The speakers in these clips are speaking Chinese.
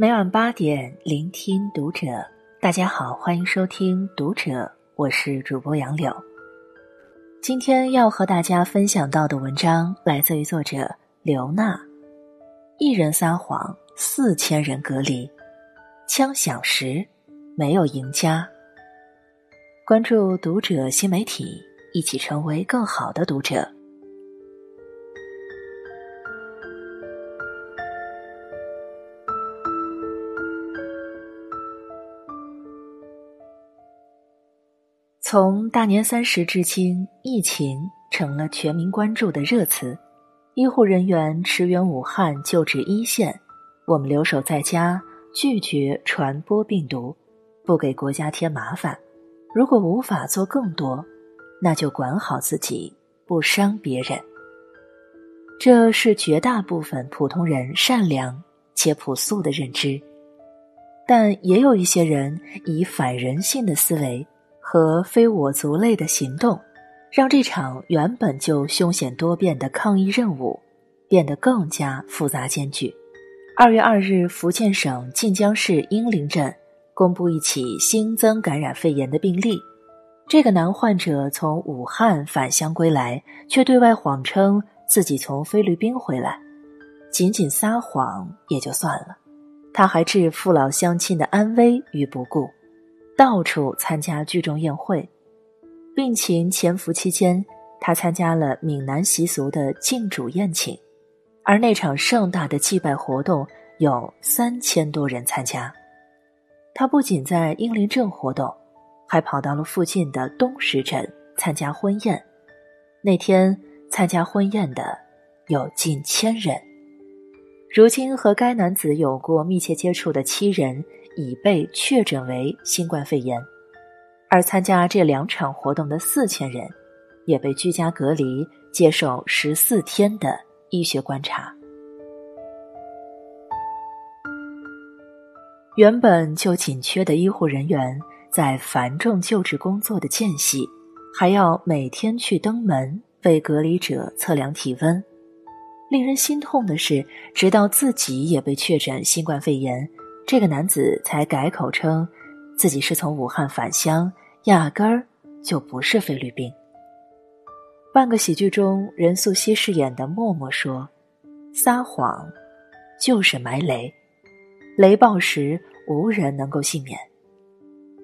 每晚八点，聆听读者。大家好，欢迎收听《读者》，我是主播杨柳。今天要和大家分享到的文章来自于作者刘娜。一人撒谎，四千人隔离。枪响时，没有赢家。关注《读者》新媒体，一起成为更好的读者。从大年三十至今，疫情成了全民关注的热词。医护人员驰援武汉救治一线，我们留守在家，拒绝传播病毒，不给国家添麻烦。如果无法做更多，那就管好自己，不伤别人。这是绝大部分普通人善良且朴素的认知，但也有一些人以反人性的思维。和非我族类的行动，让这场原本就凶险多变的抗疫任务变得更加复杂艰巨。二月二日，福建省晋江市英林镇公布一起新增感染肺炎的病例。这个男患者从武汉返乡归来，却对外谎称自己从菲律宾回来，仅仅撒谎也就算了，他还置父老乡亲的安危于不顾。到处参加聚众宴会，病情潜伏期间，他参加了闽南习俗的敬主宴请，而那场盛大的祭拜活动有三千多人参加。他不仅在英灵镇活动，还跑到了附近的东石镇参加婚宴。那天参加婚宴的有近千人。如今和该男子有过密切接触的七人。已被确诊为新冠肺炎，而参加这两场活动的四千人，也被居家隔离，接受十四天的医学观察。原本就紧缺的医护人员，在繁重救治工作的间隙，还要每天去登门为隔离者测量体温。令人心痛的是，直到自己也被确诊新冠肺炎。这个男子才改口称，自己是从武汉返乡，压根儿就不是菲律宾。半个喜剧中，任素汐饰演的默默说：“撒谎就是埋雷，雷暴时无人能够幸免。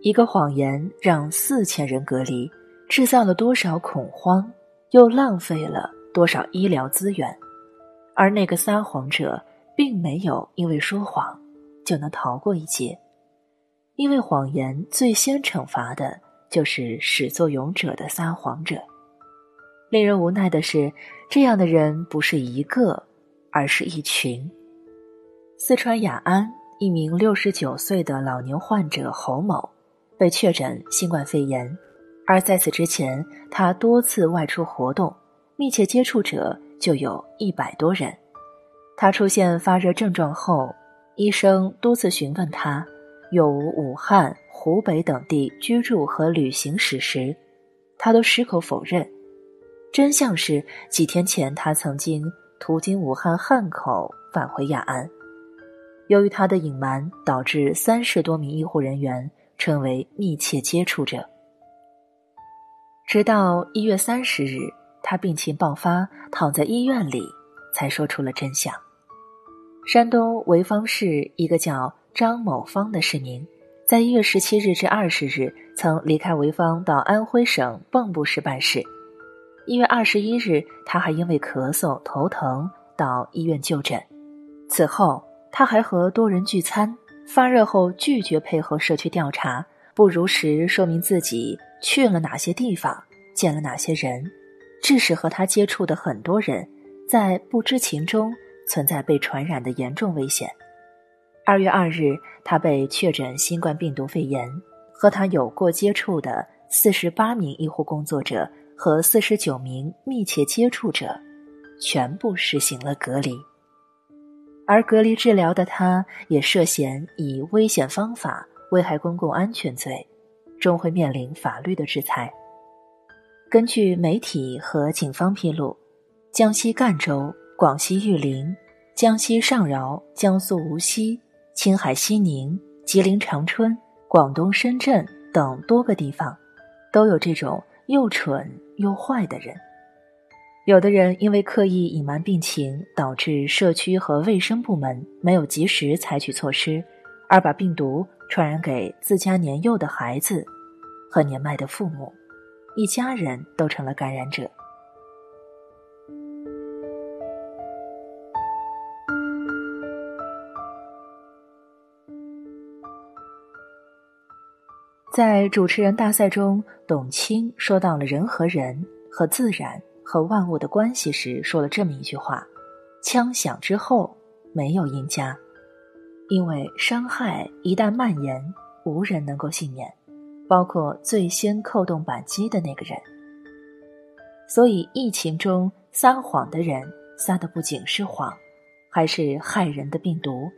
一个谎言让四千人隔离，制造了多少恐慌，又浪费了多少医疗资源。而那个撒谎者，并没有因为说谎。”就能逃过一劫，因为谎言最先惩罚的就是始作俑者的撒谎者。令人无奈的是，这样的人不是一个，而是一群。四川雅安一名六十九岁的老年患者侯某被确诊新冠肺炎，而在此之前，他多次外出活动，密切接触者就有一百多人。他出现发热症状后。医生多次询问他有无武汉、湖北等地居住和旅行史时，他都矢口否认。真相是，几天前他曾经途经武汉汉口返回雅安。由于他的隐瞒，导致三十多名医护人员成为密切接触者。直到一月三十日，他病情爆发，躺在医院里，才说出了真相。山东潍坊市一个叫张某芳的市民，在一月十七日至二十日曾离开潍坊到安徽省蚌埠市办事。一月二十一日，他还因为咳嗽、头疼到医院就诊。此后，他还和多人聚餐，发热后拒绝配合社区调查，不如实说明自己去了哪些地方，见了哪些人，致使和他接触的很多人在不知情中。存在被传染的严重危险。二月二日，他被确诊新冠病毒肺炎，和他有过接触的四十八名医护工作者和四十九名密切接触者，全部实行了隔离。而隔离治疗的他，也涉嫌以危险方法危害公共安全罪，终会面临法律的制裁。根据媒体和警方披露，江西赣州。广西玉林、江西上饶、江苏无锡青海西宁、吉林长春、广东深圳等多个地方，都有这种又蠢又坏的人。有的人因为刻意隐瞒病情，导致社区和卫生部门没有及时采取措施，而把病毒传染给自家年幼的孩子和年迈的父母，一家人都成了感染者。在主持人大赛中，董卿说到了人和人和自然。和万物的关系时，说了这么一句话：“枪响之后没有赢家，因为伤害一旦蔓延，无人能够幸免，包括最先扣动扳机的那个人。所以，疫情中撒谎的人撒的不仅是谎，还是害人的病毒。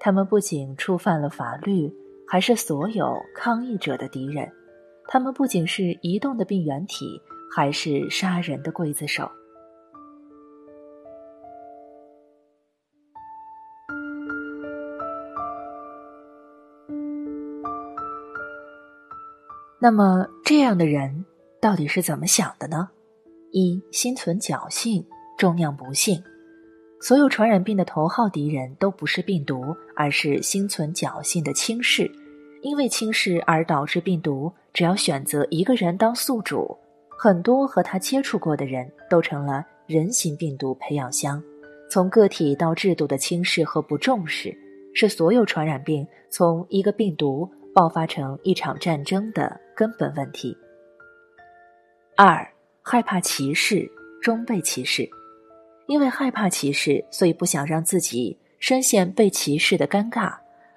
他们不仅触犯了法律，还是所有抗疫者的敌人。他们不仅是移动的病原体。”还是杀人的刽子手。那么，这样的人到底是怎么想的呢？一心存侥幸，重酿不幸。所有传染病的头号敌人都不是病毒，而是心存侥幸的轻视。因为轻视而导致病毒，只要选择一个人当宿主。很多和他接触过的人都成了人形病毒培养箱。从个体到制度的轻视和不重视，是所有传染病从一个病毒爆发成一场战争的根本问题。二，害怕歧视，终被歧视。因为害怕歧视，所以不想让自己深陷被歧视的尴尬。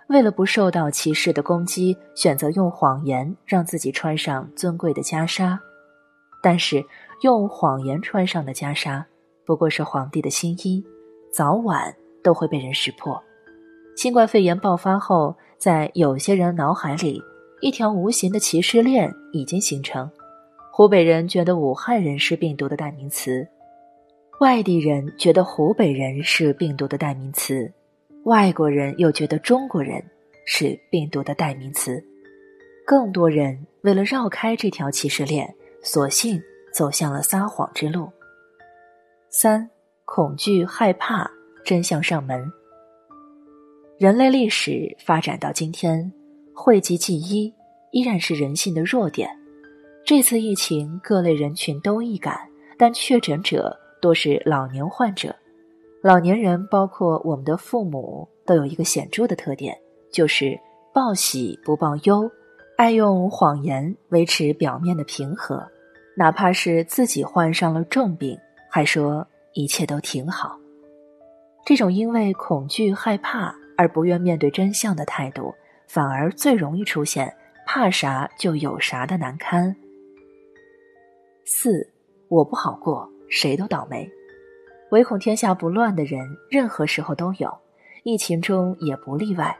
为了不受到歧视的攻击，选择用谎言让自己穿上尊贵的袈裟。但是，用谎言穿上的袈裟，不过是皇帝的新衣，早晚都会被人识破。新冠肺炎爆发后，在有些人脑海里，一条无形的歧视链已经形成。湖北人觉得武汉人是病毒的代名词，外地人觉得湖北人是病毒的代名词，外国人又觉得中国人是病毒的代名词。更多人为了绕开这条歧视链。索性走向了撒谎之路。三、恐惧、害怕，真相上门。人类历史发展到今天，讳疾忌医依然是人性的弱点。这次疫情，各类人群都易感，但确诊者多是老年患者。老年人，包括我们的父母，都有一个显著的特点，就是报喜不报忧。爱用谎言维持表面的平和，哪怕是自己患上了重病，还说一切都挺好。这种因为恐惧害怕而不愿面对真相的态度，反而最容易出现怕啥就有啥的难堪。四，我不好过，谁都倒霉，唯恐天下不乱的人，任何时候都有，疫情中也不例外。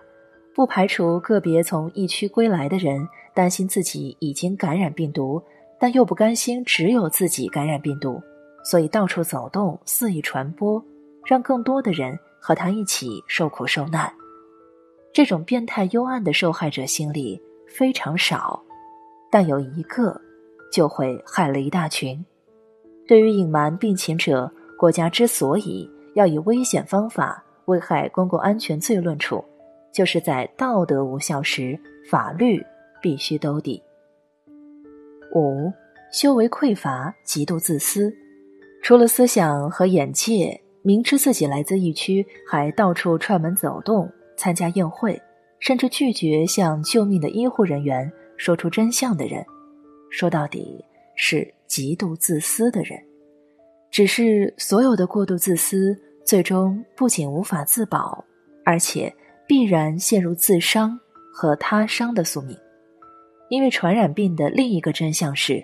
不排除个别从疫区归来的人担心自己已经感染病毒，但又不甘心只有自己感染病毒，所以到处走动，肆意传播，让更多的人和他一起受苦受难。这种变态幽暗的受害者心理非常少，但有一个就会害了一大群。对于隐瞒病情者，国家之所以要以危险方法危害公共安全罪论处。就是在道德无效时，法律必须兜底。五，修为匮乏，极度自私，除了思想和眼界，明知自己来自疫区，还到处串门走动，参加宴会，甚至拒绝向救命的医护人员说出真相的人，说到底是极度自私的人。只是所有的过度自私，最终不仅无法自保，而且。必然陷入自伤和他伤的宿命，因为传染病的另一个真相是：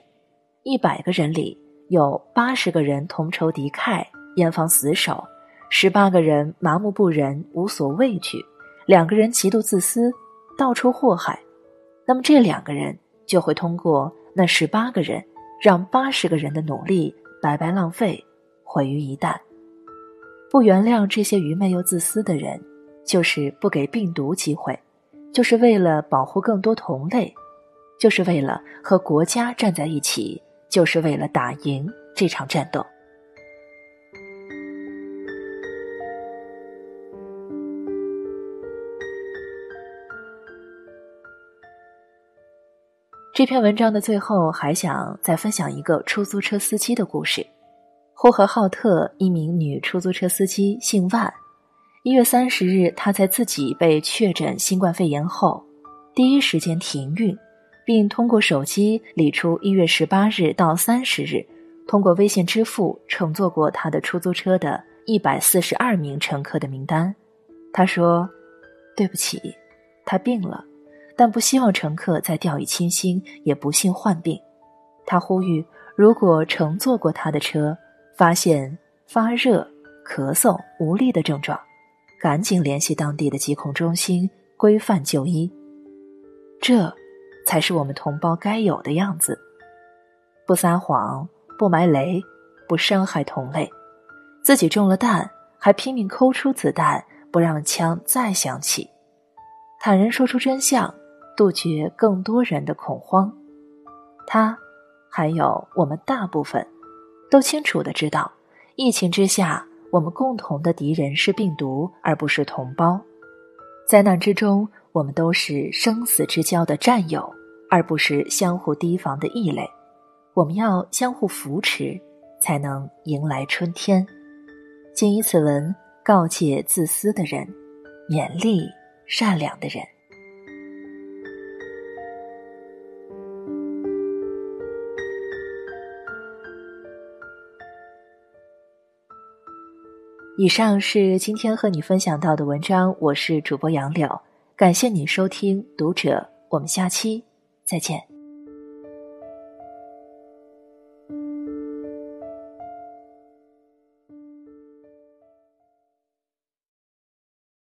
一百个人里有八十个人同仇敌忾、严防死守，十八个人麻木不仁、无所畏惧，两个人极度自私、到处祸害。那么这两个人就会通过那十八个人，让八十个人的努力白白浪费、毁于一旦。不原谅这些愚昧又自私的人。就是不给病毒机会，就是为了保护更多同类，就是为了和国家站在一起，就是为了打赢这场战斗。这篇文章的最后，还想再分享一个出租车司机的故事。呼和浩特一名女出租车司机姓万。一月三十日，她在自己被确诊新冠肺炎后，第一时间停运，并通过手机理出一月十八日到三十日通过微信支付乘坐过他的出租车的一百四十二名乘客的名单。他说：“对不起，他病了。”但不希望乘客再掉以轻心，也不幸患病。他呼吁，如果乘坐过他的车，发现发热、咳嗽、无力的症状，赶紧联系当地的疾控中心，规范就医。这，才是我们同胞该有的样子：不撒谎，不埋雷，不伤害同类。自己中了弹，还拼命抠出子弹，不让枪再响起。坦然说出真相。杜绝更多人的恐慌，他，还有我们大部分，都清楚的知道，疫情之下，我们共同的敌人是病毒，而不是同胞。灾难之中，我们都是生死之交的战友，而不是相互提防的异类。我们要相互扶持，才能迎来春天。谨以此文告诫自私的人，勉励善良的人。以上是今天和你分享到的文章，我是主播杨柳，感谢你收听读者，我们下期再见。